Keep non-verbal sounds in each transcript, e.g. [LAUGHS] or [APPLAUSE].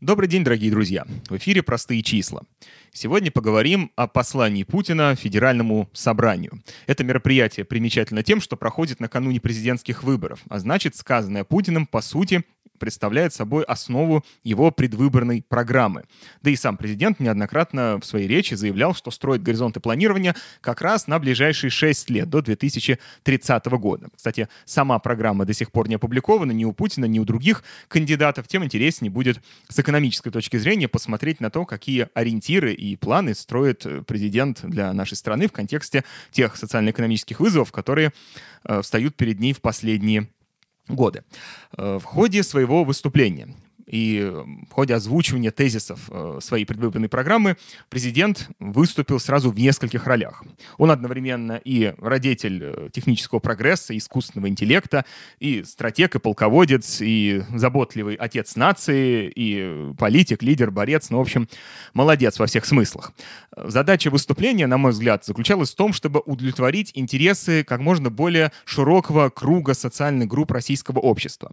Добрый день, дорогие друзья. В эфире «Простые числа». Сегодня поговорим о послании Путина Федеральному собранию. Это мероприятие примечательно тем, что проходит накануне президентских выборов, а значит, сказанное Путиным, по сути, представляет собой основу его предвыборной программы. Да и сам президент неоднократно в своей речи заявлял, что строит горизонты планирования как раз на ближайшие 6 лет, до 2030 года. Кстати, сама программа до сих пор не опубликована ни у Путина, ни у других кандидатов. Тем интереснее будет с экономической точки зрения посмотреть на то, какие ориентиры и планы строит президент для нашей страны в контексте тех социально-экономических вызовов, которые э, встают перед ней в последние годы. Э, в ходе своего выступления и в ходе озвучивания тезисов э, своей предвыборной программы президент выступил сразу в нескольких ролях. Он одновременно и родитель э, технического прогресса, искусственного интеллекта, и стратег, и полководец, и заботливый отец нации, и политик, лидер, борец. Ну, в общем, молодец во всех смыслах. Задача выступления, на мой взгляд, заключалась в том, чтобы удовлетворить интересы как можно более широкого круга социальных групп российского общества.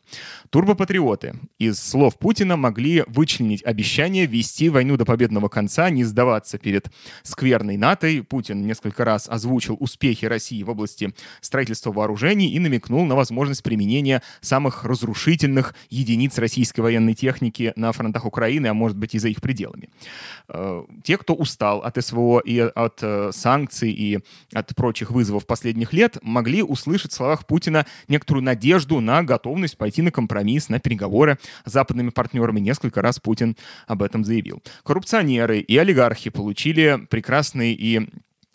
Турбопатриоты из слов Путина могли вычленить обещание вести войну до победного конца, не сдаваться перед скверной НАТО. Путин несколько раз озвучил успехи России в области строительства вооружений и намекнул на возможность применения самых разрушительных единиц российской военной техники на фронтах Украины, а может быть и за их пределами. Э, те, кто устал от СВО и от э, санкций и от прочих вызовов последних лет, могли услышать в словах Путина некоторую надежду на готовность пойти на компромисс, на переговоры с западными партнерами. Несколько раз Путин об этом заявил. Коррупционеры и олигархи получили прекрасный и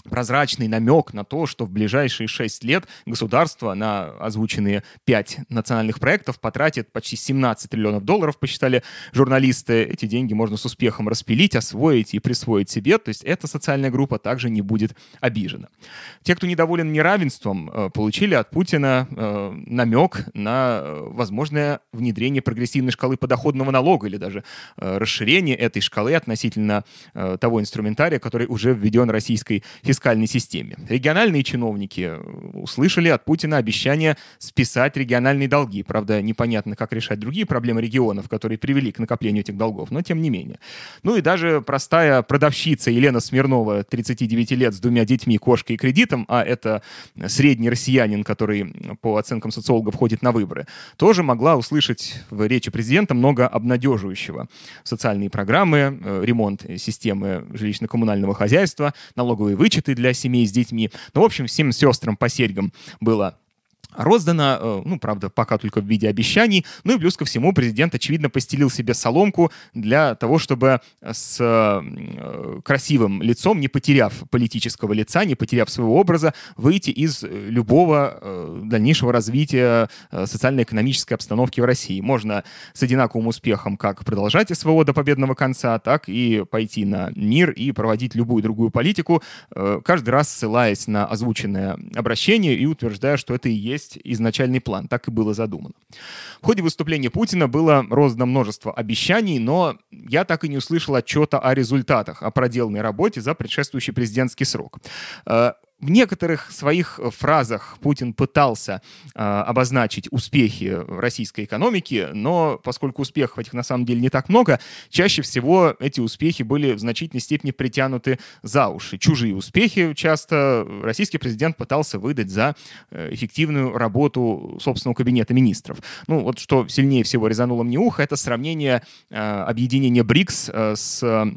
прозрачный намек на то, что в ближайшие шесть лет государство на озвученные пять национальных проектов потратит почти 17 триллионов долларов, посчитали журналисты. Эти деньги можно с успехом распилить, освоить и присвоить себе. То есть эта социальная группа также не будет обижена. Те, кто недоволен неравенством, э, получили от Путина э, намек на э, возможное внедрение прогрессивной шкалы подоходного налога или даже расширение этой шкалы относительно того инструментария, который уже введен российской фискальной системе. Региональные чиновники э, услышали от Путина обещание списать региональные долги. Правда, непонятно, как решать другие проблемы регионов, которые привели к накоплению этих долгов, но тем не менее. Ну и даже простая продавщица Елена Смирнова, 39 лет, с двумя детьми, кошкой и кредитом, а это средний россиянин, который, по оценкам социологов, ходит на выборы, тоже могла услышать в речи президента много обнадеживающего. Социальные программы, э, ремонт системы жилищно-коммунального хозяйства, налоговые вычеты, гаджеты для семей с детьми. Ну, в общем, всем сестрам по серьгам было роздано, э, ну, правда, пока только в виде обещаний. Ну и плюс ко всему президент, очевидно, постелил себе соломку для того, чтобы с э, красивым лицом, не потеряв политического лица, не потеряв своего образа, выйти из любого э, дальнейшего развития социально-экономической обстановки в России. Можно с одинаковым успехом как продолжать СВО до победного конца, так и пойти на мир и проводить любую другую политику, каждый раз ссылаясь на озвученное обращение и утверждая, что это и есть есть изначальный план, так и было задумано. В ходе выступления Путина было роздано множество обещаний, но я так и не услышал отчета о результатах, о проделанной работе за предшествующий президентский срок. В некоторых своих э, фразах Путин пытался э, обозначить успехи российской экономики, но поскольку успехов этих на самом деле не так много, чаще всего эти успехи были в значительной степени притянуты за уши. Чужие успехи часто российский президент пытался выдать за э, эффективную работу собственного кабинета министров. Ну вот что сильнее всего резануло мне ухо, это сравнение э, объединения БРИКС э, с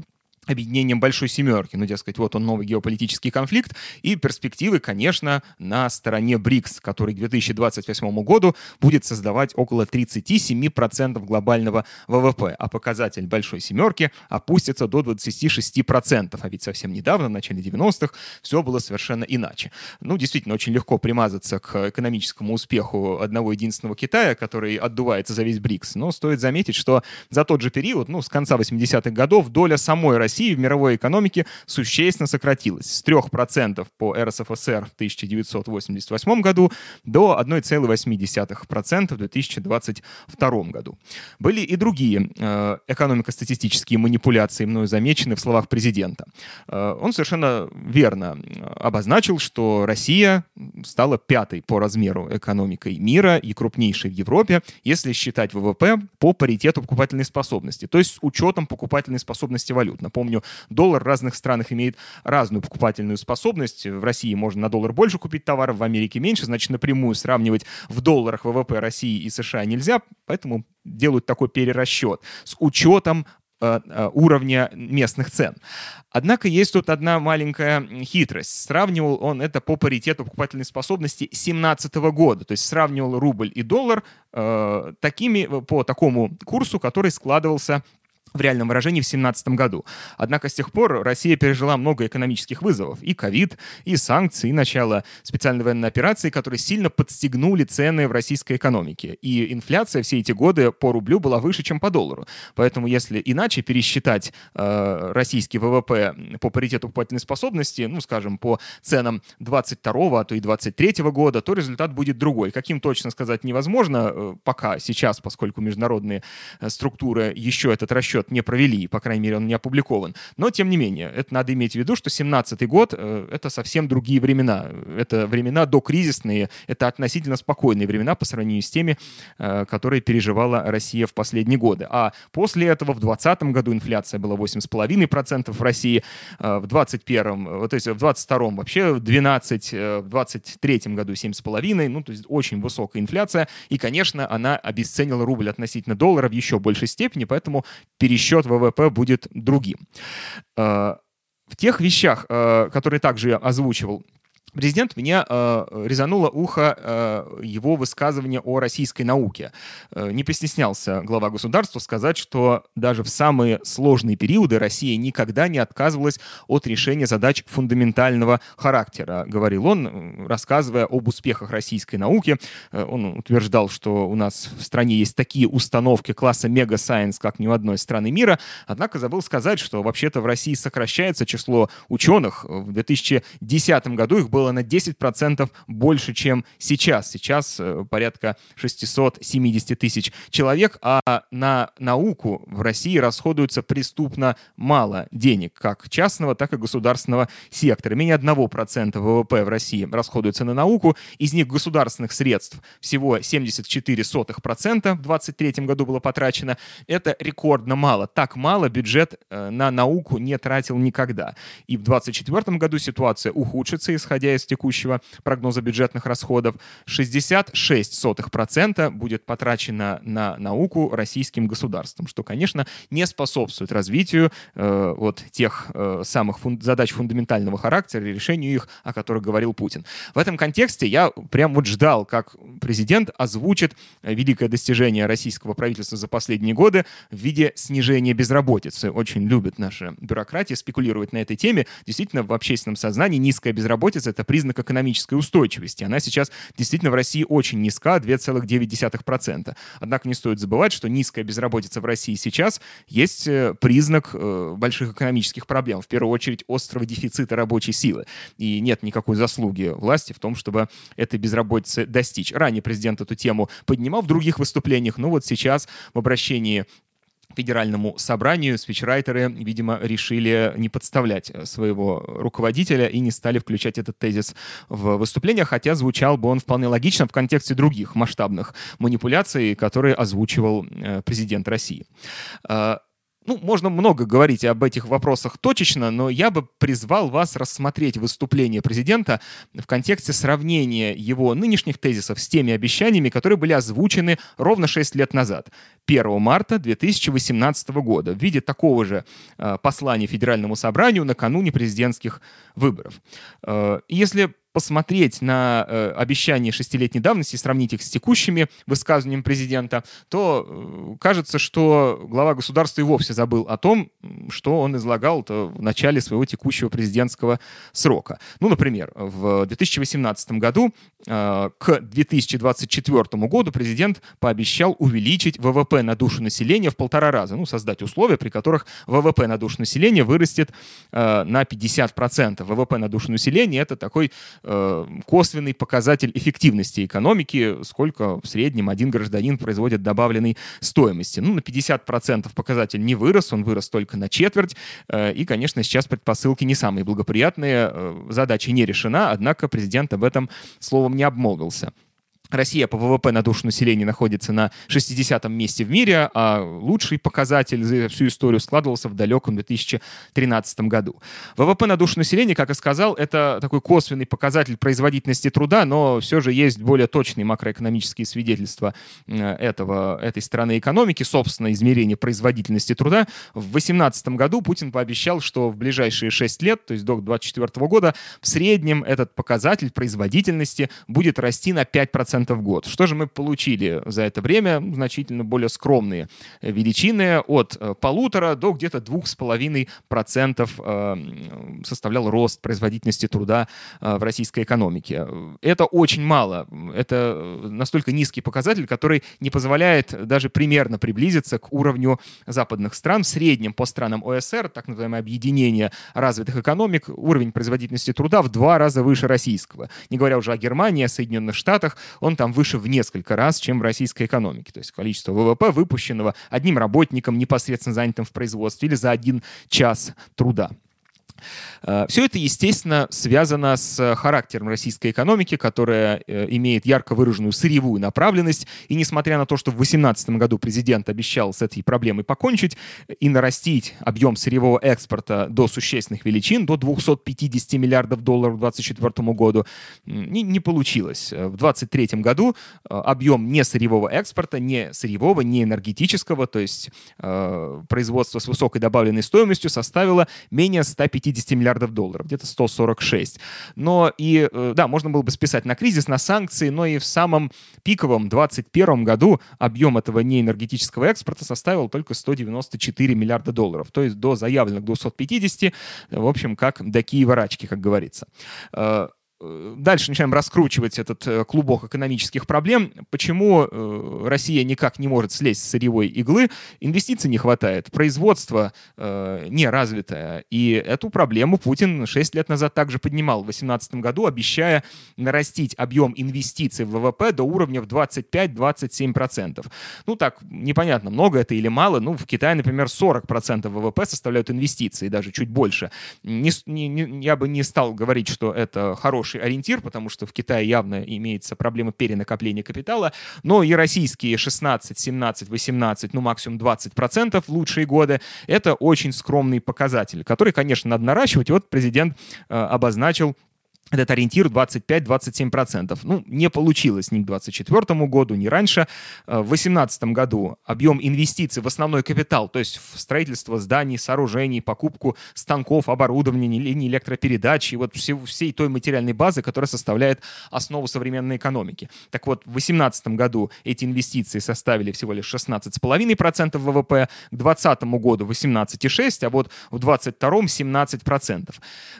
объединением Большой Семерки. Ну, дескать, вот он новый геополитический конфликт. И перспективы, конечно, на стороне БРИКС, который к 2028 году будет создавать около 37% глобального ВВП. А показатель Большой Семерки опустится до 26%. А ведь совсем недавно, в начале 90-х, все было совершенно иначе. Ну, действительно, очень легко примазаться к экономическому успеху одного единственного Китая, который отдувается за весь БРИКС. Но стоит заметить, что за тот же период, ну, с конца 80-х годов, доля самой России России в мировой экономике существенно сократилась с 3% по РСФСР в 1988 году до 1,8% в 2022 году. Были и другие э, экономико-статистические манипуляции, мною замечены в словах президента. Э, он совершенно верно обозначил, что Россия стала пятой по размеру экономикой мира и крупнейшей в Европе, если считать ВВП по паритету покупательной способности, то есть с учетом покупательной способности валют. Напомню, доллар в разных странах имеет разную покупательную способность. В России можно на доллар больше купить товаров, в Америке меньше, значит, напрямую сравнивать в долларах ВВП России и США нельзя, поэтому делают такой перерасчет с учетом Э, э, уровня местных цен. Однако есть тут одна маленькая хитрость. Сравнивал он это по паритету покупательной способности 2017 года. То есть сравнивал рубль и доллар э, такими, по такому курсу, который складывался в реальном выражении в 2017 году. Однако с тех пор Россия пережила много экономических вызовов. И ковид, и санкции, и начало специальной военной операции, которые сильно подстегнули цены в российской экономике. И инфляция все эти годы по рублю была выше, чем по доллару. Поэтому если иначе пересчитать э, российский ВВП по паритету покупательной способности, ну, скажем, по ценам 22 а то и 23 года, то результат будет другой. Каким точно сказать невозможно э, пока, сейчас, поскольку международные э, структуры еще этот расчет расчет не провели, по крайней мере, он не опубликован. Но, тем не менее, это надо иметь в виду, что 17 год э, — это совсем другие времена. Это времена докризисные, это относительно спокойные времена по сравнению с теми, э, которые переживала Россия в последние годы. А после этого в 2020 году инфляция была 8,5% в России, э, в 2021, то есть в 2022 вообще 12, в 2023 году 7,5%, ну, то есть очень высокая инфляция, и, конечно, она обесценила рубль относительно доллара в еще большей степени, поэтому пере пересчет ВВП будет другим. Э, в тех вещах, э, которые также озвучивал Президент, меня э, резануло ухо э, его высказывания о российской науке. Э, не постеснялся глава государства сказать, что даже в самые сложные периоды Россия никогда не отказывалась от решения задач фундаментального характера, говорил он, рассказывая об успехах российской науки. Э, он утверждал, что у нас в стране есть такие установки класса мега-сайенс, как ни у одной страны мира, однако забыл сказать, что вообще-то в России сокращается число ученых. В 2010 году их было было на 10% больше, чем сейчас. Сейчас э, порядка 670 тысяч человек, а на науку в России расходуется преступно мало денег, как частного, так и государственного сектора. Менее 1% ВВП в России расходуется на науку, из них государственных средств всего 74% в 2023 году было потрачено. Это рекордно мало. Так мало бюджет э, на науку не тратил никогда. И в 2024 году ситуация ухудшится, исходя из текущего прогноза бюджетных расходов, 66% будет потрачено на науку российским государством, что, конечно, не способствует развитию э, вот тех э, самых фун задач фундаментального характера и решению их, о которых говорил Путин. В этом контексте я прям вот ждал, как президент озвучит великое достижение российского правительства за последние годы в виде снижения безработицы. Очень любят наши бюрократии спекулировать на этой теме. Действительно, в общественном сознании низкая безработица — это признак экономической устойчивости. Она сейчас действительно в России очень низка, 2,9%. Однако не стоит забывать, что низкая безработица в России сейчас есть э, признак э, больших экономических проблем. В первую очередь острого дефицита рабочей силы. И нет никакой заслуги власти в том, чтобы этой безработицы достичь. Ранее президент эту тему поднимал в других выступлениях, но вот сейчас в обращении федеральному собранию спичрайтеры, видимо, решили не подставлять э, своего руководителя и не стали включать этот тезис в выступление, хотя звучал бы он вполне логично в контексте других масштабных манипуляций, которые озвучивал э, президент России. Ну, можно много говорить об этих вопросах точечно, но я бы призвал вас рассмотреть выступление президента в контексте сравнения его нынешних тезисов с теми обещаниями, которые были озвучены ровно 6 лет назад, 1 марта 2018 года, в виде такого же э, послания Федеральному собранию накануне президентских выборов. Э, если посмотреть на э, обещания шестилетней давности и сравнить их с текущими высказываниями президента, то э, кажется, что глава государства и вовсе забыл о том, что он излагал в начале своего текущего президентского срока. Ну, например, в 2018 году э, к 2024 году президент пообещал увеличить ВВП на душу населения в полтора раза, ну, создать условия, при которых ВВП на душу населения вырастет э, на 50%. ВВП на душу населения — это такой э, косвенный показатель эффективности экономики, сколько в среднем один гражданин производит добавленной стоимости. Ну, на 50% показатель не вырос, он вырос только на четверть. Э, и, конечно, сейчас предпосылки не самые благоприятные, э, задача не решена, однако президент об этом словом не обмолвился. Россия по ВВП на душу населения находится на 60-м месте в мире, а лучший показатель за всю историю складывался в далеком 2013 году. ВВП на душу населения, как я сказал, это такой косвенный показатель производительности труда, но все же есть более точные макроэкономические свидетельства э, этого, этой стороны экономики, собственно, измерение производительности труда. В 2018 году Путин пообещал, что в ближайшие 6 лет, то есть до 2024 года, в среднем этот показатель производительности будет расти на 5% 2% в год. Что же мы получили за это время? Значительно более скромные величины. От э, полутора до где-то двух с половиной процентов э, составлял рост производительности труда э, в российской экономике. Это очень мало. Это настолько низкий показатель, который не позволяет даже примерно приблизиться к уровню западных стран. В среднем по странам ОСР, так называемое объединение развитых экономик, уровень производительности труда в два раза выше российского. Не говоря уже о Германии, о Соединенных Штатах, он там выше в несколько раз, чем в российской экономике. То есть количество ВВП, выпущенного одним работником, непосредственно занятым в производстве, или за один час труда. Э, Все это, естественно, связано с характером российской экономики, которая э, имеет ярко выраженную сырьевую направленность. И несмотря на то, что в 2018 году президент обещал с этой проблемой покончить и нарастить объем сырьевого экспорта до существенных величин, до 250 миллиардов долларов к 2024 году, не, не получилось. В 2023 году э, объем не сырьевого экспорта, не сырьевого, не энергетического, то есть э, производство с высокой добавленной стоимостью составило менее 150 миллиардов миллиардов долларов, где-то 146. Но и, э, да, можно было бы списать на кризис, на санкции, но и в самом пиковом 2021 году объем этого неэнергетического экспорта составил только 194 миллиарда долларов, то есть до заявленных 250, в общем, как до Киева-рачки, как говорится. Э, дальше начинаем раскручивать этот э, клубок экономических проблем. Почему э, Россия никак не может слезть с сырьевой иглы? Инвестиций не хватает, производство не развитое. И эту проблему Путин 6 лет назад также поднимал в 2018 году, обещая нарастить объем инвестиций в ВВП до уровня в 25-27%. Ну так, непонятно, много это или мало. Ну, в Китае, например, 40% ВВП составляют инвестиции, даже чуть больше. Не, не, я бы не стал говорить, что это хороший хороший ориентир, потому что в Китае явно имеется проблема перенакопления капитала, но и российские 16, 17, 18, ну максимум 20% в лучшие годы — это очень скромный показатель, который, конечно, надо наращивать. И вот президент э, обозначил этот ориентир 25-27%. Ну, не получилось ни к 2024 году, ни раньше. Э, в 2018 году объем инвестиций в основной капитал, то есть в строительство зданий, сооружений, покупку станков, оборудования, линий электропередач и вот все, всей той материальной базы, которая составляет основу современной экономики. Так вот, в 2018 году эти инвестиции составили всего лишь 16,5% ВВП, к 2020 году 18,6%, а вот в 2022 17%.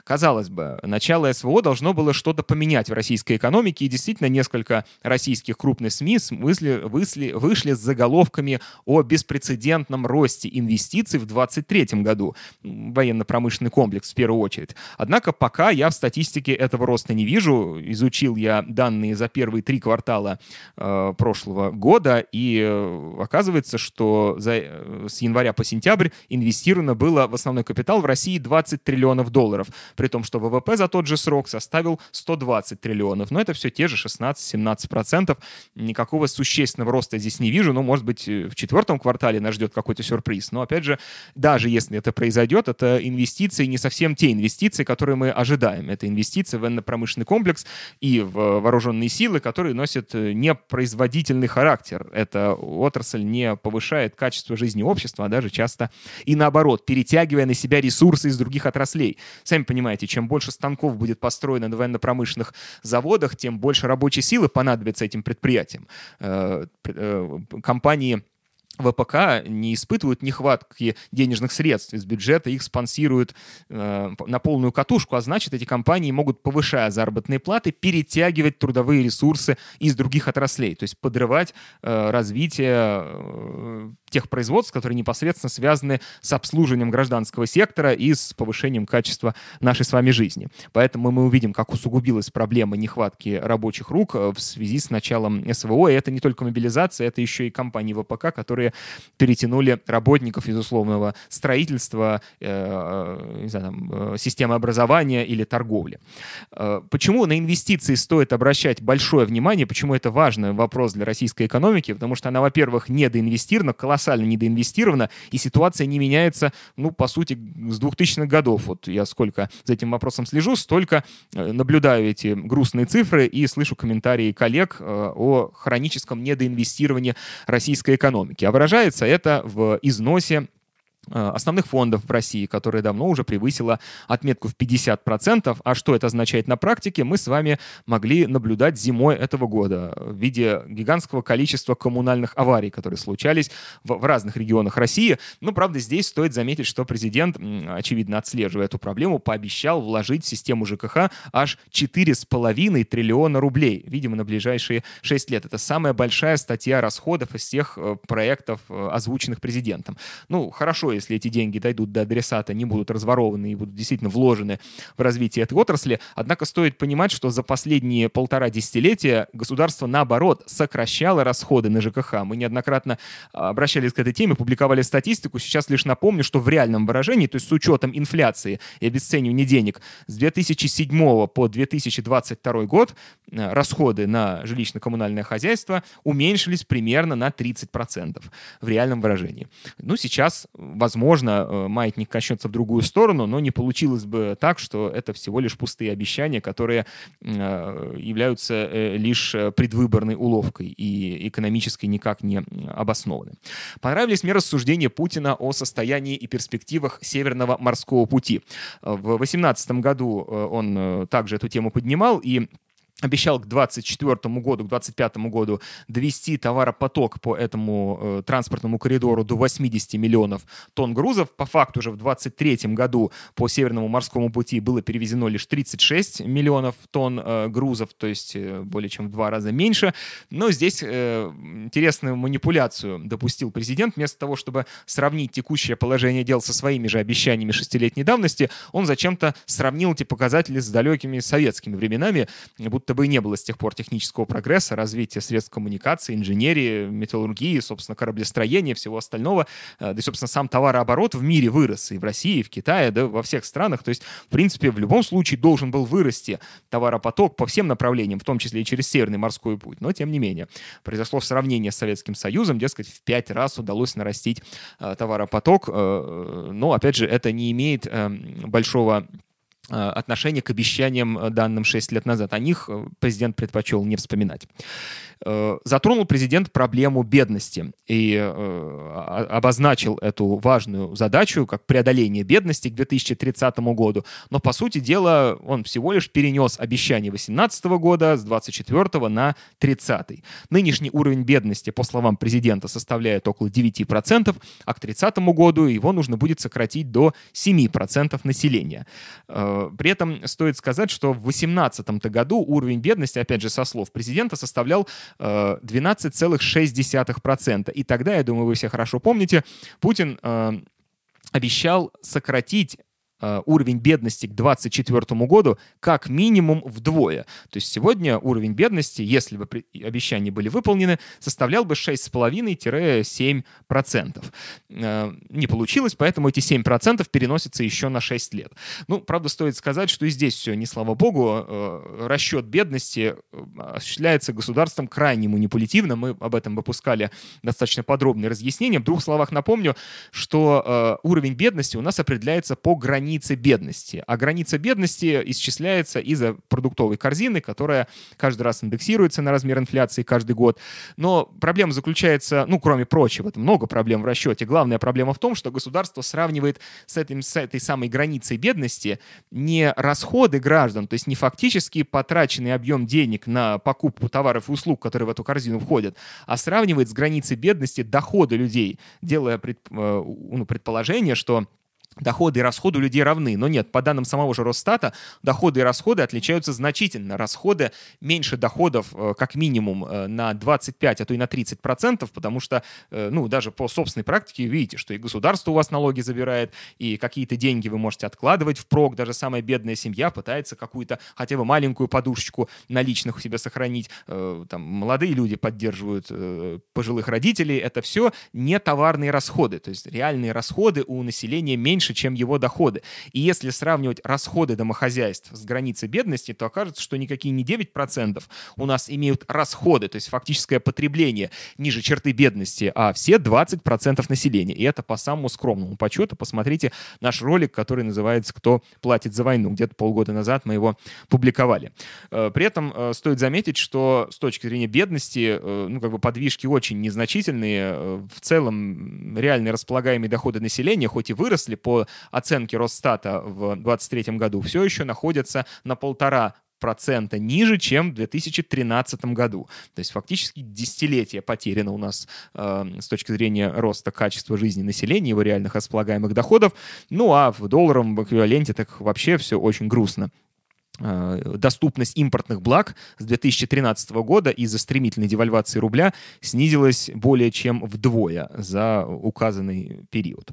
Казалось бы, начало СВО должно должно было что-то поменять в российской экономике, и действительно несколько российских крупных СМИ вышли, вышли, вышли с заголовками о беспрецедентном росте инвестиций в 2023 году. Военно-промышленный комплекс в первую очередь. Однако пока я в статистике этого роста не вижу. Изучил я данные за первые три квартала э, прошлого года, и э, оказывается, что за, э, с января по сентябрь инвестировано было в основной капитал в России 20 триллионов долларов, при том, что ВВП за тот же срок составил составил 120 триллионов. Но это все те же 16-17%. Никакого существенного роста здесь не вижу. Ну, может быть, э, в четвертом квартале нас ждет какой-то сюрприз. Но, опять же, даже если это произойдет, это инвестиции не совсем те инвестиции, которые мы ожидаем. Это инвестиции в военно-промышленный комплекс и в вооруженные силы, которые носят э, непроизводительный характер. Эта отрасль не повышает качество жизни общества, а даже часто и наоборот, перетягивая на себя ресурсы из других отраслей. Сами понимаете, чем больше станков будет построено построены на военно-промышленных заводах, тем больше рабочей силы понадобится этим предприятиям. Компании ВПК не испытывают нехватки денежных средств из бюджета, их спонсируют э, на полную катушку, а значит, эти компании могут, повышая заработные платы, перетягивать трудовые ресурсы из других отраслей, то есть подрывать э, развитие э, тех производств, которые непосредственно связаны с обслуживанием гражданского сектора и с повышением качества нашей с вами жизни. Поэтому мы увидим, как усугубилась проблема нехватки рабочих рук э, в связи с началом СВО. И это не только мобилизация, это еще и компании ВПК, которые перетянули работников из условного строительства, э, э, не знаю, там, э, системы образования или торговли. Почему на инвестиции стоит обращать большое внимание? Почему это важный вопрос для российской экономики? Потому что она, во-первых, недоинвестирована, колоссально колоссально недоинвестировано, и ситуация не меняется, ну, по сути, с 2000-х годов. Вот я сколько за этим вопросом слежу, столько э, наблюдаю эти грустные цифры и слышу комментарии коллег э, о хроническом недоинвестировании российской экономики. А выражается это в износе основных фондов в России, которая давно уже превысила отметку в 50%. А что это означает на практике, мы с вами могли наблюдать зимой этого года в виде гигантского количества коммунальных аварий, которые случались в, в разных регионах России. Но, правда, здесь стоит заметить, что президент, очевидно, отслеживая эту проблему, пообещал вложить в систему ЖКХ аж 4,5 триллиона рублей, видимо, на ближайшие 6 лет. Это самая большая статья расходов из всех э, проектов, э, озвученных президентом. Ну, хорошо, если эти деньги дойдут до адресата, не будут разворованы и будут действительно вложены в развитие этой отрасли. Однако стоит понимать, что за последние полтора десятилетия государство, наоборот, сокращало расходы на ЖКХ. Мы неоднократно а, обращались к этой теме, публиковали статистику. Сейчас лишь напомню, что в реальном выражении, то есть с учетом инфляции и обесценивания денег, с 2007 по 2022 год э, расходы на жилищно-коммунальное хозяйство уменьшились примерно на 30% в реальном выражении. Ну, сейчас, возможно, э, маятник качнется в другую сторону, но не получилось бы так, что это всего лишь пустые обещания, которые э, являются э, лишь предвыборной уловкой и экономически никак не обоснованы. Понравились мне рассуждения Путина о состоянии и перспективах Северного морского пути. В 2018 году он также эту тему поднимал, и обещал к 2024 году, к 2025 году довести товаропоток по этому э, транспортному коридору до 80 миллионов тонн грузов. По факту уже в 2023 году по Северному морскому пути было перевезено лишь 36 миллионов тонн э, грузов, то есть э, более чем в два раза меньше. Но здесь э, интересную манипуляцию допустил президент. Вместо того, чтобы сравнить текущее положение дел со своими же обещаниями шестилетней давности, он зачем-то сравнил эти показатели с далекими советскими временами, будто бы и не было с тех пор технического прогресса, развития средств коммуникации, инженерии, металлургии, собственно, кораблестроения, всего остального. Э, да и, собственно, сам товарооборот в мире вырос и в России, и в Китае, да, во всех странах. То есть, в принципе, в любом случае должен был вырасти товаропоток по всем направлениям, в том числе и через Северный морской путь. Но, тем не менее, произошло сравнение с Советским Союзом, дескать, в пять раз удалось нарастить э, товаропоток. Э, но, опять же, это не имеет э, большого отношение к обещаниям э, данным 6 лет назад. О них э, президент предпочел не вспоминать. Затронул президент проблему бедности и обозначил эту важную задачу как преодоление бедности к 2030 году. Но, по сути дела, он всего лишь перенес обещание 2018 года с 24 на 30. Нынешний уровень бедности, по словам президента, составляет около 9%, а к 30 году его нужно будет сократить до 7% населения при этом стоит сказать, что в 2018 году уровень бедности, опять же, со слов президента, составлял 12,6%. Э, И тогда, я думаю, вы все хорошо помните, Путин э, обещал сократить Э, уровень бедности к 2024 году как минимум вдвое. То есть сегодня уровень бедности, если бы обещания были выполнены, составлял бы 6,5-7%. Э, не получилось, поэтому эти 7% переносятся еще на 6 лет. Ну, правда, стоит сказать, что и здесь все, не слава богу, э, расчет бедности осуществляется государством крайне манипулятивно. Мы об этом выпускали достаточно подробные разъяснения. В двух словах напомню, что уровень бедности у нас определяется по границе границы бедности. А граница бедности исчисляется из-за продуктовой корзины, которая каждый раз индексируется на размер инфляции каждый год. Но проблема заключается, ну, кроме прочего, это много проблем в расчете. Главная проблема в том, что государство сравнивает с, этим, с этой самой границей бедности не расходы граждан, то есть не фактически потраченный объем денег на покупку товаров и услуг, которые в эту корзину входят, а сравнивает с границей бедности доходы людей, делая пред, э, ну, предположение, что доходы и расходы у людей равны. Но нет, по данным самого же Росстата, доходы и расходы отличаются значительно. Расходы меньше доходов э, как минимум э, на 25, а то и на 30 процентов, потому что, э, ну, даже по собственной практике видите, что и государство у вас налоги забирает, и какие-то деньги вы можете откладывать в прок. Даже самая бедная семья пытается какую-то хотя бы маленькую подушечку наличных у себя сохранить. Там молодые люди поддерживают пожилых родителей. Это все не товарные расходы. То есть реальные расходы у населения меньше меньше, чем его доходы. И если сравнивать расходы домохозяйств с границей бедности, то окажется, что никакие не 9% у нас имеют расходы, то есть фактическое потребление ниже черты бедности, а все 20% населения. И это по самому скромному подсчету. Посмотрите наш ролик, который называется «Кто платит за войну?». Где-то полгода назад мы его публиковали. Э, при этом э, стоит заметить, что с точки зрения бедности, э, ну, как бы подвижки очень незначительные. В целом, реальные располагаемые доходы населения, хоть и выросли по оценке Росстата в 2023 году, все еще находятся на полтора процента ниже, чем в 2013 году. То есть фактически десятилетие потеряно у нас э, с точки зрения роста качества жизни населения, его реальных располагаемых доходов. Ну а в долларовом эквиваленте так вообще все очень грустно э, доступность импортных благ с 2013 года из-за стремительной девальвации рубля снизилась более чем вдвое за указанный период.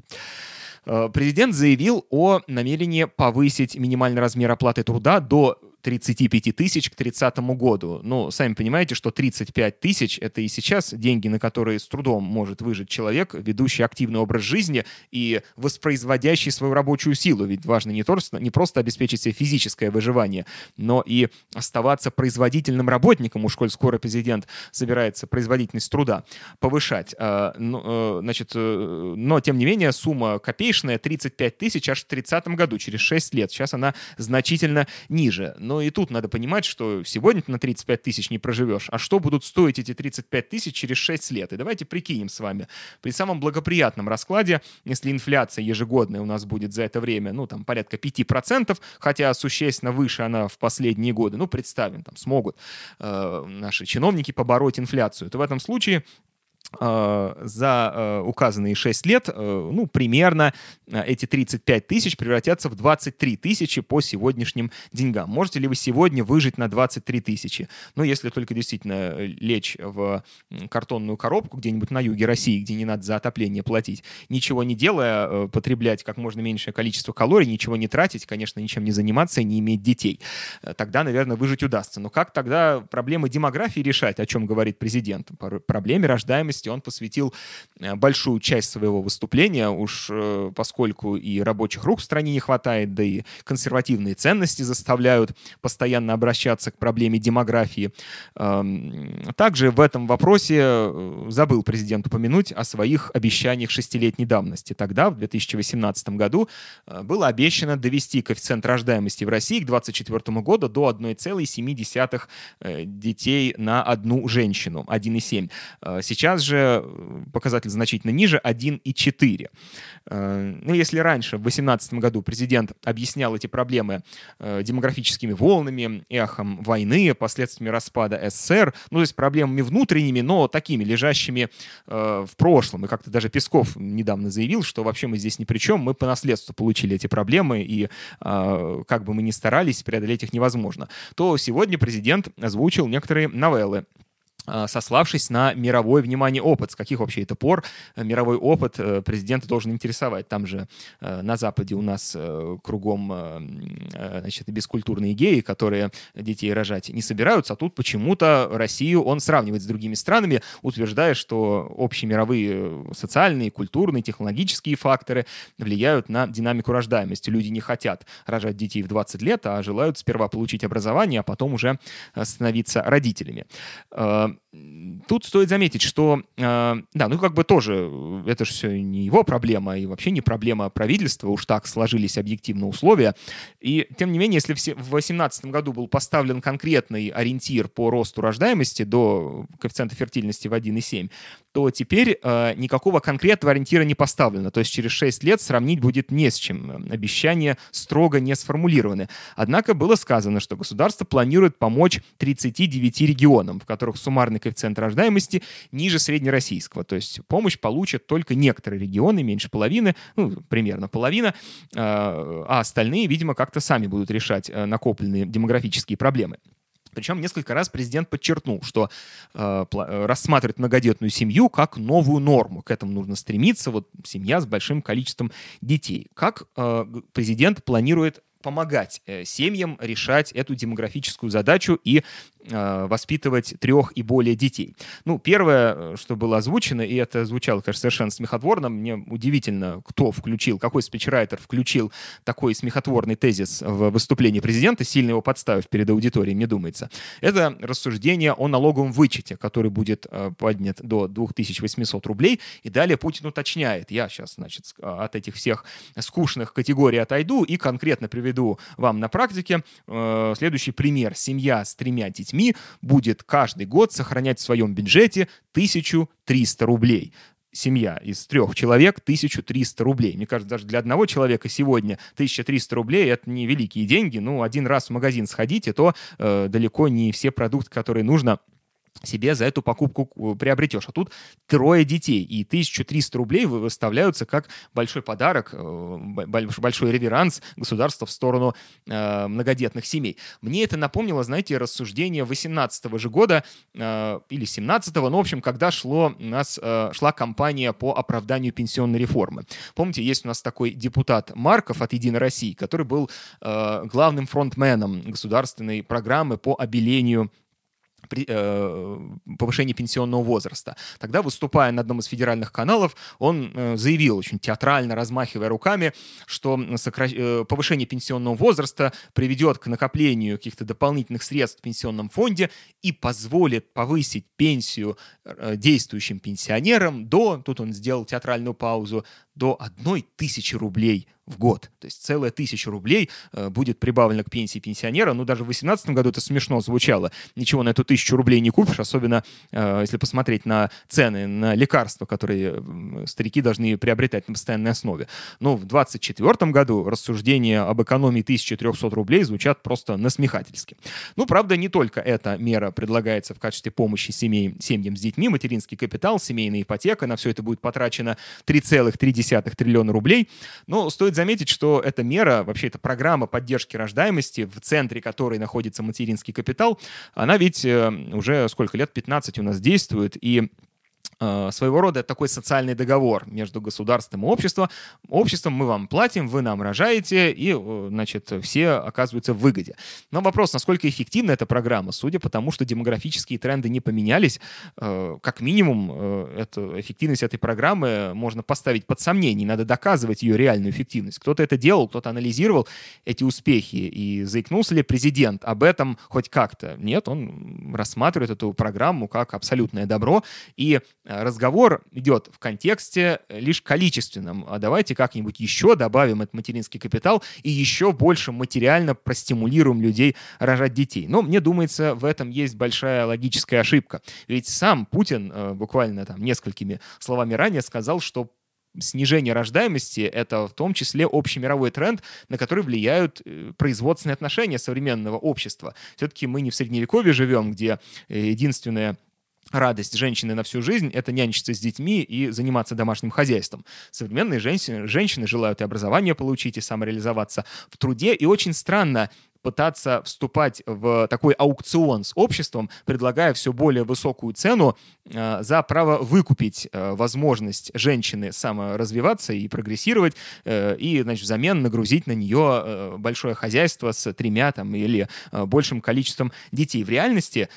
Э, президент заявил о намерении повысить минимальный размер оплаты труда до 35 тысяч к 30 году. Ну, сами понимаете, что 35 тысяч — это и сейчас деньги, на которые с трудом может выжить человек, ведущий активный образ жизни и воспроизводящий свою рабочую силу. Ведь важно не, то, не просто обеспечить себе физическое выживание, но и оставаться производительным работником, уж коль скоро президент собирается производительность труда повышать. А, ну, э, значит, э, но, тем не менее, сумма копеечная — 35 тысяч аж в 30 году, через 6 лет. Сейчас она значительно ниже. Но но и тут надо понимать, что сегодня ты на 35 тысяч не проживешь, а что будут стоить эти 35 тысяч через 6 лет? И давайте прикинем с вами. При самом благоприятном раскладе, если инфляция ежегодная у нас будет за это время, ну, там, порядка 5%, хотя существенно выше она в последние годы, ну, представим, там, смогут э, наши чиновники побороть инфляцию, то в этом случае за э, указанные 6 лет, э, ну, примерно эти 35 тысяч превратятся в 23 тысячи по сегодняшним деньгам. Можете ли вы сегодня выжить на 23 тысячи? Ну, если только действительно лечь в картонную коробку где-нибудь на юге России, где не надо за отопление платить, ничего не делая, потреблять как можно меньшее количество калорий, ничего не тратить, конечно, ничем не заниматься и не иметь детей. Тогда, наверное, выжить удастся. Но как тогда проблемы демографии решать, о чем говорит президент? Проблеме рождаемости области он посвятил э, большую часть своего выступления, уж э, поскольку и рабочих рук в стране не хватает, да и консервативные ценности заставляют постоянно обращаться к проблеме демографии. Эм, также в этом вопросе э, забыл президент упомянуть о своих обещаниях шестилетней давности. Тогда, в 2018 году, было обещано довести коэффициент рождаемости в России к 2024 году до 1,7 детей на одну женщину, 1,7. Сейчас же же показатель значительно ниже, 1,4. Э, ну, если раньше, в 2018 году, президент объяснял эти проблемы э, демографическими волнами, эхом войны, последствиями распада СССР, ну, то есть проблемами внутренними, но такими, лежащими э, в прошлом. И как-то даже Песков недавно заявил, что вообще мы здесь ни при чем, мы по наследству получили эти проблемы, и как бы мы ни старались, преодолеть их невозможно. То сегодня президент озвучил некоторые новеллы сославшись на мировой, внимание, опыт. С каких вообще это пор э, мировой опыт э, президента должен интересовать? Там же э, на Западе у нас кругом значит, бескультурные геи, которые детей рожать не собираются, а тут почему-то Россию он сравнивает с другими странами, утверждая, что общие мировые социальные, культурные, технологические факторы влияют на динамику рождаемости. Люди не хотят рожать детей в 20 лет, а желают сперва получить образование, а потом уже становиться родителями тут стоит заметить, что, да, ну как бы тоже, это же все не его проблема и вообще не проблема правительства, уж так сложились объективно условия. И тем не менее, если в 2018 году был поставлен конкретный ориентир по росту рождаемости до коэффициента фертильности в 1,7, то теперь э, никакого конкретного ориентира не поставлено. То есть через 6 лет сравнить будет не с чем. Обещания строго не сформулированы. Однако было сказано, что государство планирует помочь 39 регионам, в которых суммарный коэффициент рождаемости ниже среднероссийского. То есть помощь получат только некоторые регионы, меньше половины, ну, примерно половина, э, а остальные, видимо, как-то сами будут решать э, накопленные демографические проблемы. Причем несколько раз президент подчеркнул, что э, э, рассматривает многодетную семью как новую норму. К этому нужно стремиться. Вот семья с большим количеством детей. Как э, президент планирует помогать э, семьям решать эту демографическую задачу и воспитывать трех и более детей. Ну, первое, э, что было озвучено, и это звучало, конечно, совершенно смехотворно, мне удивительно, кто включил, какой спичрайтер включил такой смехотворный тезис в выступлении президента, сильно его подставив перед аудиторией, мне думается. Это рассуждение о налоговом вычете, который будет э, поднят до 2800 рублей, и далее Путин уточняет, я сейчас, значит, от этих всех скучных категорий отойду и конкретно приведу вам на практике. Э, следующий пример. Семья с тремя детьми будет каждый год сохранять в своем бюджете 1300 рублей семья из трех человек 1300 рублей. Мне кажется, даже для одного человека сегодня 1300 рублей это не великие деньги. Ну, один раз в магазин сходите, то э, далеко не все продукты, которые нужно себе за эту покупку э, приобретешь. А тут трое детей, и 1300 рублей выставляются как большой подарок, э, большой реверанс государства в сторону э, многодетных семей. Мне это напомнило, знаете, рассуждение 18 же года или 17 го ну, в общем, когда шло, у нас шла кампания по оправданию пенсионной реформы. Помните, есть у нас такой депутат Марков от «Единой России», который был главным фронтменом государственной программы по обелению Э, повышения пенсионного возраста. Тогда, выступая на одном из федеральных каналов, он э, заявил, очень театрально размахивая руками, что сокра... Э, повышение пенсионного возраста приведет к накоплению каких-то дополнительных средств в пенсионном фонде и позволит повысить пенсию действующим пенсионерам до, тут он сделал театральную паузу, до одной тысячи рублей в год. То есть целая тысяча рублей э, будет прибавлено к пенсии пенсионера. Ну, даже в 2018 году это смешно звучало. Ничего на эту тысячу рублей не купишь, особенно э, если посмотреть на цены на лекарства, которые старики должны приобретать на постоянной основе. Но в 2024 году рассуждения об экономии 1300 рублей звучат просто насмехательски. Ну, правда, не только эта мера предлагается в качестве помощи семей, семьям с детьми, материнский капитал, семейная ипотека. На все это будет потрачено 3,3 триллиона рублей. Но стоит заметить, что эта мера, вообще эта программа поддержки рождаемости, в центре которой находится материнский капитал, она ведь э, уже сколько лет, 15 у нас действует, и своего рода такой социальный договор между государством и обществом. Обществом мы вам платим, вы нам рожаете, и, э, значит, все оказываются в выгоде. Но вопрос, насколько эффективна эта программа, судя по тому, что демографические тренды не поменялись, э, как минимум, эту, эффективность этой программы можно поставить под сомнение, надо доказывать ее реальную эффективность. Кто-то это делал, кто-то анализировал эти успехи, и заикнулся ли президент об этом хоть как-то? Нет, он рассматривает эту программу как абсолютное добро, и Э, разговор идет в контексте э, лишь количественном. А давайте как-нибудь еще добавим этот материнский капитал и еще больше материально простимулируем людей рожать детей. Но мне думается, в этом есть большая логическая ошибка. Ведь сам Путин э, буквально там несколькими словами ранее сказал, что снижение рождаемости — это в том числе общий мировой тренд, на который влияют производственные отношения современного общества. Все-таки мы не в Средневековье живем, где единственное радость женщины на всю жизнь — это нянчиться с детьми и заниматься домашним хозяйством. Современные женщины, женщины желают и образование получить, и самореализоваться в труде. И очень странно пытаться вступать в такой аукцион с обществом, предлагая все более высокую цену э, за право выкупить э, возможность женщины саморазвиваться и прогрессировать, э, и, значит, взамен нагрузить на нее большое хозяйство с тремя там, или большим количеством детей. В реальности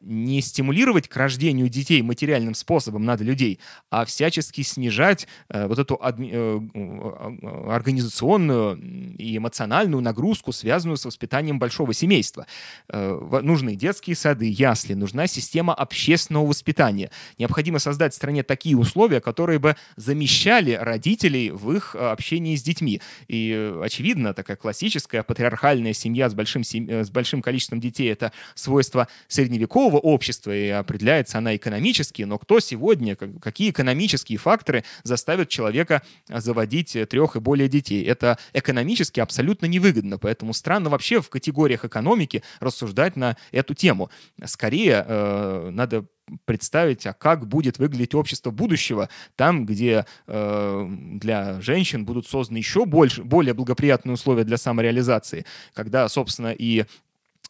не стимулировать к рождению детей материальным способом надо людей, а всячески снижать вот эту адми- организационную и эмоциональную нагрузку, связанную с воспитанием большого семейства. Э, нужны детские сады, ясли, нужна система общественного воспитания. Необходимо создать в стране такие условия, которые бы замещали родителей в их э, общении с детьми. И, э, очевидно, такая классическая патриархальная семья с большим, с большим количеством детей — это свойство средневекового общества, и определяется она экономически. Но кто сегодня, какие экономические факторы заставят человека заводить трех и более детей? Это экономически абсолютно невыгодно, поэтому странно вообще в категориях экономики рассуждать на эту тему. Скорее, э, надо представить, а как будет выглядеть общество будущего, там, где э, для женщин будут созданы еще больше, более благоприятные условия для самореализации, когда, собственно, и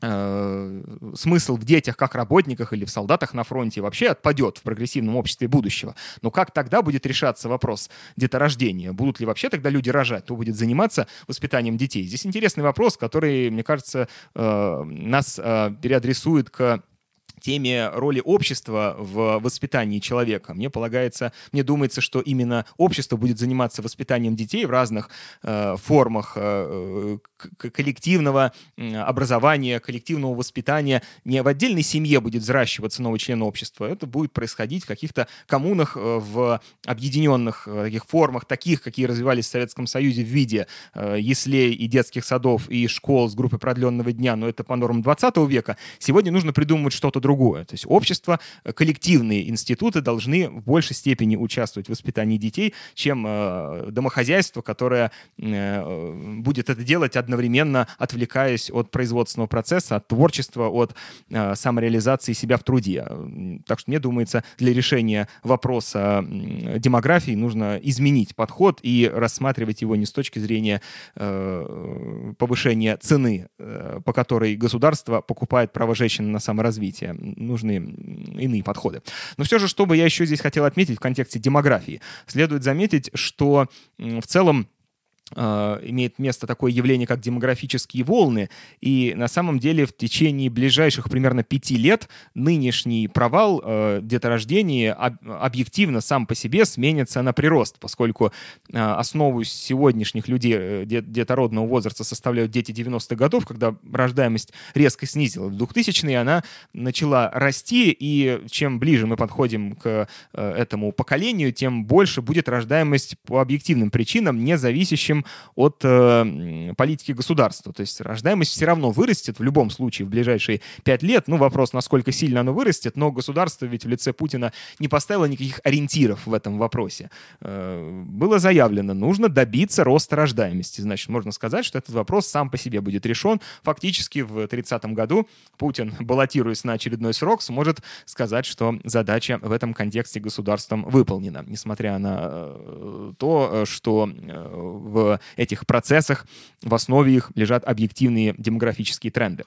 смысл в детях как работниках или в солдатах на фронте вообще отпадет в прогрессивном обществе будущего. Но как тогда будет решаться вопрос деторождения? Будут ли вообще тогда люди рожать? Кто будет заниматься воспитанием детей? Здесь интересный вопрос, который, мне кажется, э, нас э, переадресует к теме роли общества в воспитании человека. Мне полагается, мне думается, что именно общество будет заниматься воспитанием детей в разных э, формах э, коллективного образования, коллективного воспитания. Не в отдельной семье будет взращиваться новый член общества, это будет происходить в каких-то коммунах, э, в объединенных э, таких формах, таких, какие развивались в Советском Союзе в виде э, яслей и детских садов и школ с группой продленного дня, но это по нормам 20 века. Сегодня нужно придумывать что-то другое. То есть общество, э, коллективные институты должны в большей степени участвовать в воспитании детей, чем э, домохозяйство, которое э, будет это делать одновременно, отвлекаясь от производственного процесса, от творчества, от самореализации себя в труде. Так что мне думается, для решения вопроса демографии нужно изменить подход и рассматривать его не с точки зрения повышения цены, по которой государство покупает право женщины на саморазвитие нужны иные подходы. Но все же, что бы я еще здесь хотел отметить в контексте демографии, следует заметить, что в целом имеет место такое явление, как демографические волны, и на самом деле в течение ближайших примерно пяти лет нынешний провал э, деторождения об, объективно сам по себе сменится на прирост, поскольку э, основу сегодняшних людей э, детородного возраста составляют дети 90-х годов, когда рождаемость резко снизилась. В 2000-е она начала расти, и чем ближе мы подходим к э, этому поколению, тем больше будет рождаемость по объективным причинам, не зависящим зависим от э, политики государства. То есть рождаемость все равно вырастет в любом случае в ближайшие пять лет. Ну, вопрос, насколько сильно оно вырастет, но государство ведь в лице Путина не поставило никаких ориентиров в этом вопросе. Э, было заявлено, нужно добиться роста рождаемости. Значит, можно сказать, что этот вопрос сам по себе будет решен. Фактически в 30 году Путин, [LAUGHS] баллотируясь на очередной срок, сможет сказать, что задача в этом контексте государством выполнена, несмотря на э, то, э, что э, этих процессах, в основе их лежат объективные демографические тренды.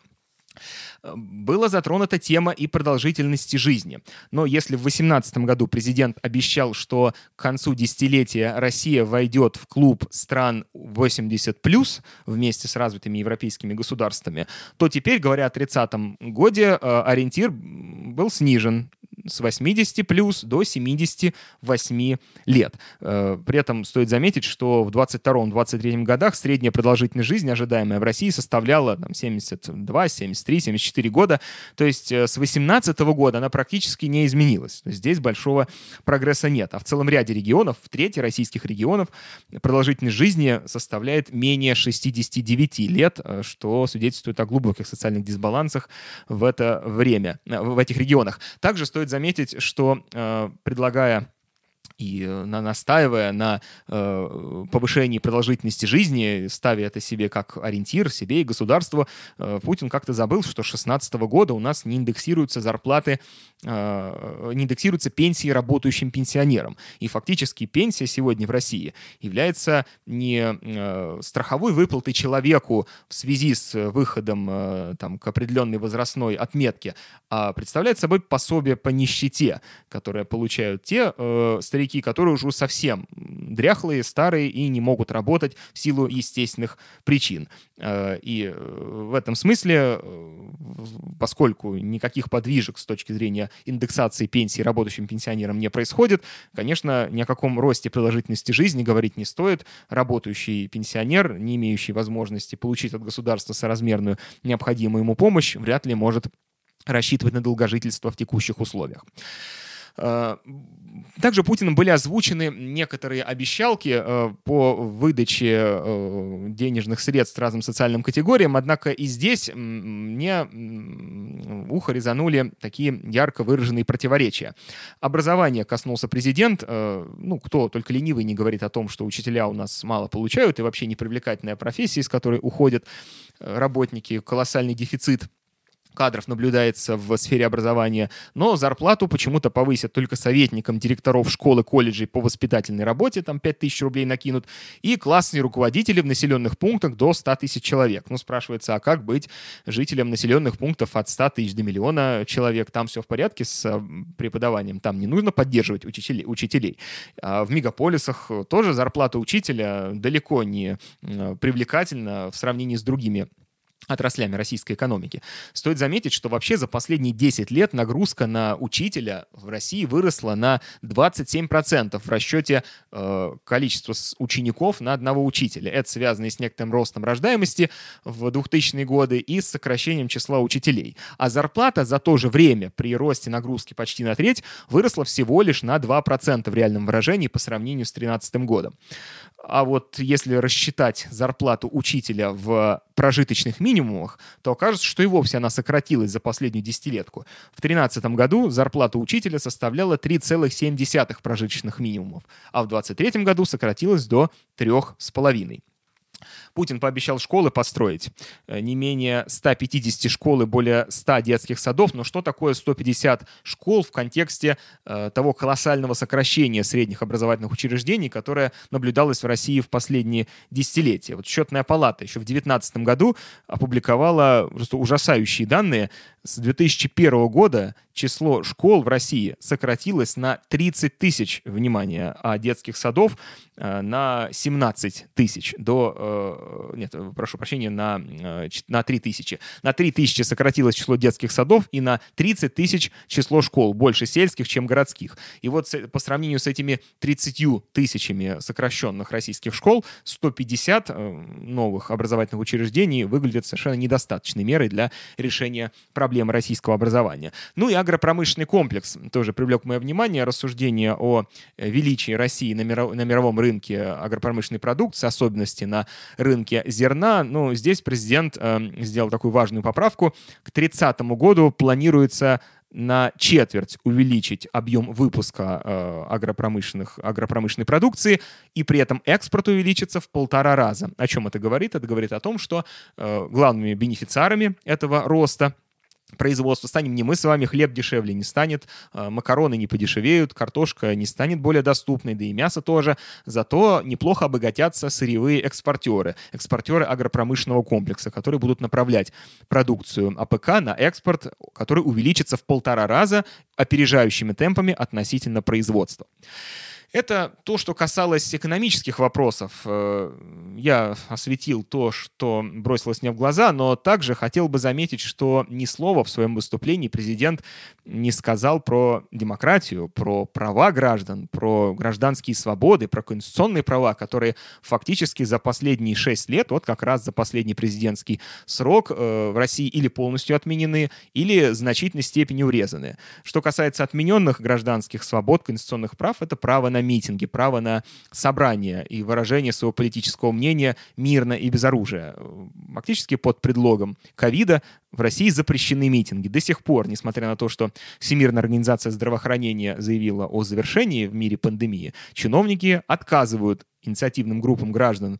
Была затронута тема и продолжительности жизни. Но если в 2018 году президент обещал, что к концу десятилетия Россия войдет в клуб стран 80+, вместе с развитыми европейскими государствами, то теперь, говоря о 30 годе, э, ориентир был снижен с 80 плюс до 78 лет. Э, при этом стоит заметить, что в 22-23 годах средняя продолжительность жизни, ожидаемая в России, составляла там, 72, 73, 74 года. То есть э, с 18 года она практически не изменилась. Здесь большого прогресса нет. А в целом ряде регионов, в трети российских регионов, продолжительность жизни составляет менее 69 лет, э, что свидетельствует о глубоких социальных дисбалансах в это время, в этих регионах. Также стоит стоит заметить, что э, предлагая и э, на, настаивая на э, повышении продолжительности жизни, ставя это себе как ориентир, себе и государству, э, Путин как-то забыл, что с 2016 года у нас не индексируются зарплаты, э, не индексируются пенсии работающим пенсионерам. И фактически пенсия сегодня в России является не э, страховой выплатой человеку в связи с выходом э, там, к определенной возрастной отметке, а представляет собой пособие по нищете, которое получают те э, старики, которые уже совсем дряхлые, старые и не могут работать в силу естественных причин. Э, и в этом смысле, поскольку никаких подвижек с точки зрения индексации пенсии работающим пенсионерам не происходит, конечно, ни о каком росте продолжительности жизни говорить не стоит. Работающий пенсионер, не имеющий возможности получить от государства соразмерную необходимую ему помощь, вряд ли может рассчитывать на долгожительство в текущих условиях. Э, также Путиным были озвучены некоторые обещалки э, по выдаче э, денежных средств разным социальным категориям, однако и здесь мне ухо резанули такие ярко выраженные противоречия. Образование коснулся президент. Ну, кто только ленивый не говорит о том, что учителя у нас мало получают и вообще непривлекательная профессия, из которой уходят работники, колоссальный дефицит кадров наблюдается в сфере образования, но зарплату почему-то повысят только советникам директоров школы, колледжей по воспитательной работе, там 5 тысяч рублей накинут, и классные руководители в населенных пунктах до 100 тысяч человек. Ну, спрашивается, а как быть жителям населенных пунктов от 100 тысяч до миллиона человек? Там все в порядке с э, преподаванием, там не нужно поддерживать учителей. учителей. А в мегаполисах тоже зарплата учителя далеко не э, привлекательна в сравнении с другими отраслями российской экономики. Стоит заметить, что вообще за последние 10 лет нагрузка на учителя в России выросла на 27% в расчете э, количества учеников на одного учителя. Это связано и с некоторым ростом рождаемости в 2000-е годы и с сокращением числа учителей. А зарплата за то же время при росте нагрузки почти на треть выросла всего лишь на 2% в реальном выражении по сравнению с 2013 годом. А вот если рассчитать зарплату учителя в прожиточных минимумах, то окажется, что и вовсе она сократилась за последнюю десятилетку. В 2013 году зарплата учителя составляла 3,7 прожиточных минимумов, а в 2023 году сократилась до 3,5. Путин пообещал школы построить. Э, не менее 150 школ и более 100 детских садов. Но что такое 150 школ в контексте э, того колоссального сокращения средних образовательных учреждений, которое наблюдалось в России в последние десятилетия? Вот счетная палата еще в 2019 году опубликовала просто ужасающие данные. С 2001 года число школ в России сократилось на 30 тысяч, внимание, а детских садов э, на 17 тысяч до Э, нет, прошу прощения, на, э, на 3 тысячи. На 3 тысячи сократилось число детских садов и на 30 тысяч число школ, больше сельских, чем городских. И вот по сравнению с этими 30 тысячами сокращенных российских школ, 150 э, новых образовательных учреждений выглядят совершенно недостаточной мерой для решения проблемы российского образования. Ну и агропромышленный комплекс тоже привлек мое внимание. Рассуждение о величии России на мировом рынке агропромышленной продукции, особенности на рынке зерна. Ну, здесь президент э, сделал такую важную поправку. К 30 году планируется на четверть увеличить объем выпуска э, агропромышленных, агропромышленной продукции, и при этом экспорт увеличится в полтора раза. О чем это говорит? Это говорит о том, что э, главными бенефициарами этого роста производства станем не мы с вами, хлеб дешевле не станет, а, макароны не подешевеют, картошка не станет более доступной, да и мясо тоже. Зато неплохо обогатятся сырьевые экспортеры, экспортеры агропромышленного комплекса, которые будут направлять продукцию АПК на экспорт, который увеличится в полтора раза опережающими темпами относительно производства. Это то, что касалось экономических вопросов. Э, я осветил то, что бросилось мне в глаза, но также хотел бы заметить, что ни слова в своем выступлении президент не сказал про демократию, про права граждан, про гражданские свободы, про конституционные права, которые фактически за последние шесть лет, вот как раз за последний президентский срок э, в России или полностью отменены, или в значительной степени урезаны. Что касается отмененных гражданских свобод, конституционных прав, это право на на митинги, право на собрание и выражение своего политического мнения мирно и без оружия. Фактически под предлогом ковида в России запрещены митинги. До сих пор, несмотря на то, что Всемирная организация здравоохранения заявила о завершении в мире пандемии, чиновники отказывают инициативным группам граждан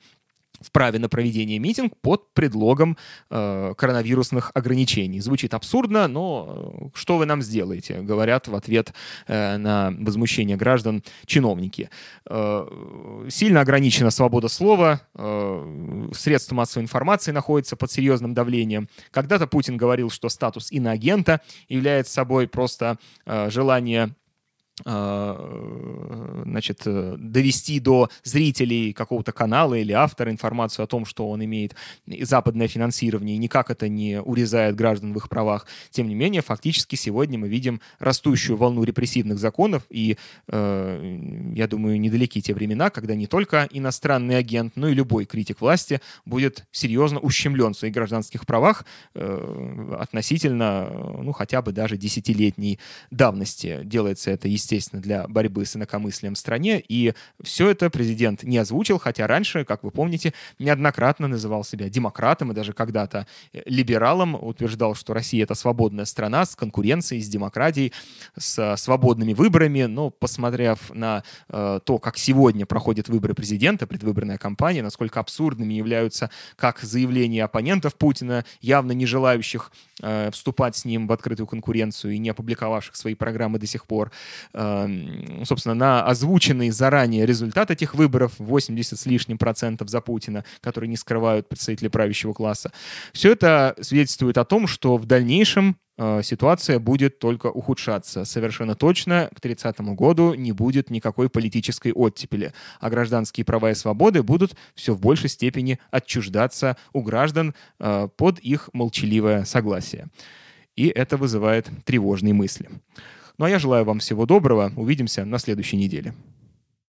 в праве на проведение митинг под предлогом э, коронавирусных ограничений. Звучит абсурдно, но э, что вы нам сделаете, говорят в ответ э, на возмущение граждан чиновники. Э, сильно ограничена свобода слова, э, средства массовой информации находятся под серьезным давлением. Когда-то Путин говорил, что статус иноагента является собой просто э, желание значит, э, довести до зрителей какого-то канала или автора информацию о том, что он имеет западное финансирование, и никак это не урезает граждан в их правах. Тем не менее, фактически сегодня мы видим растущую волну репрессивных законов, и, э, я думаю, недалеки те времена, когда не только иностранный агент, но и любой критик власти будет серьезно ущемлен в своих гражданских правах э, относительно, ну, хотя бы даже десятилетней давности. Делается это, естественно, естественно, для борьбы с инакомыслием в стране. И все это президент не озвучил, хотя раньше, как вы помните, неоднократно называл себя демократом и даже когда-то э, либералом, утверждал, что Россия — это свободная страна с конкуренцией, с демократией, с свободными выборами. Но, посмотрев на э, то, как сегодня проходят выборы президента, предвыборная кампания, насколько абсурдными являются как заявления оппонентов Путина, явно не желающих э, вступать с ним в открытую конкуренцию и не опубликовавших свои программы до сих пор, собственно, на озвученный заранее результат этих выборов, 80 с лишним процентов за Путина, которые не скрывают представители правящего класса. Все это свидетельствует о том, что в дальнейшем э, ситуация будет только ухудшаться. Совершенно точно к 30 году не будет никакой политической оттепели, а гражданские права и свободы будут все в большей степени отчуждаться у граждан э, под их молчаливое согласие. И это вызывает тревожные мысли. Ну а я желаю вам всего доброго. Увидимся на следующей неделе.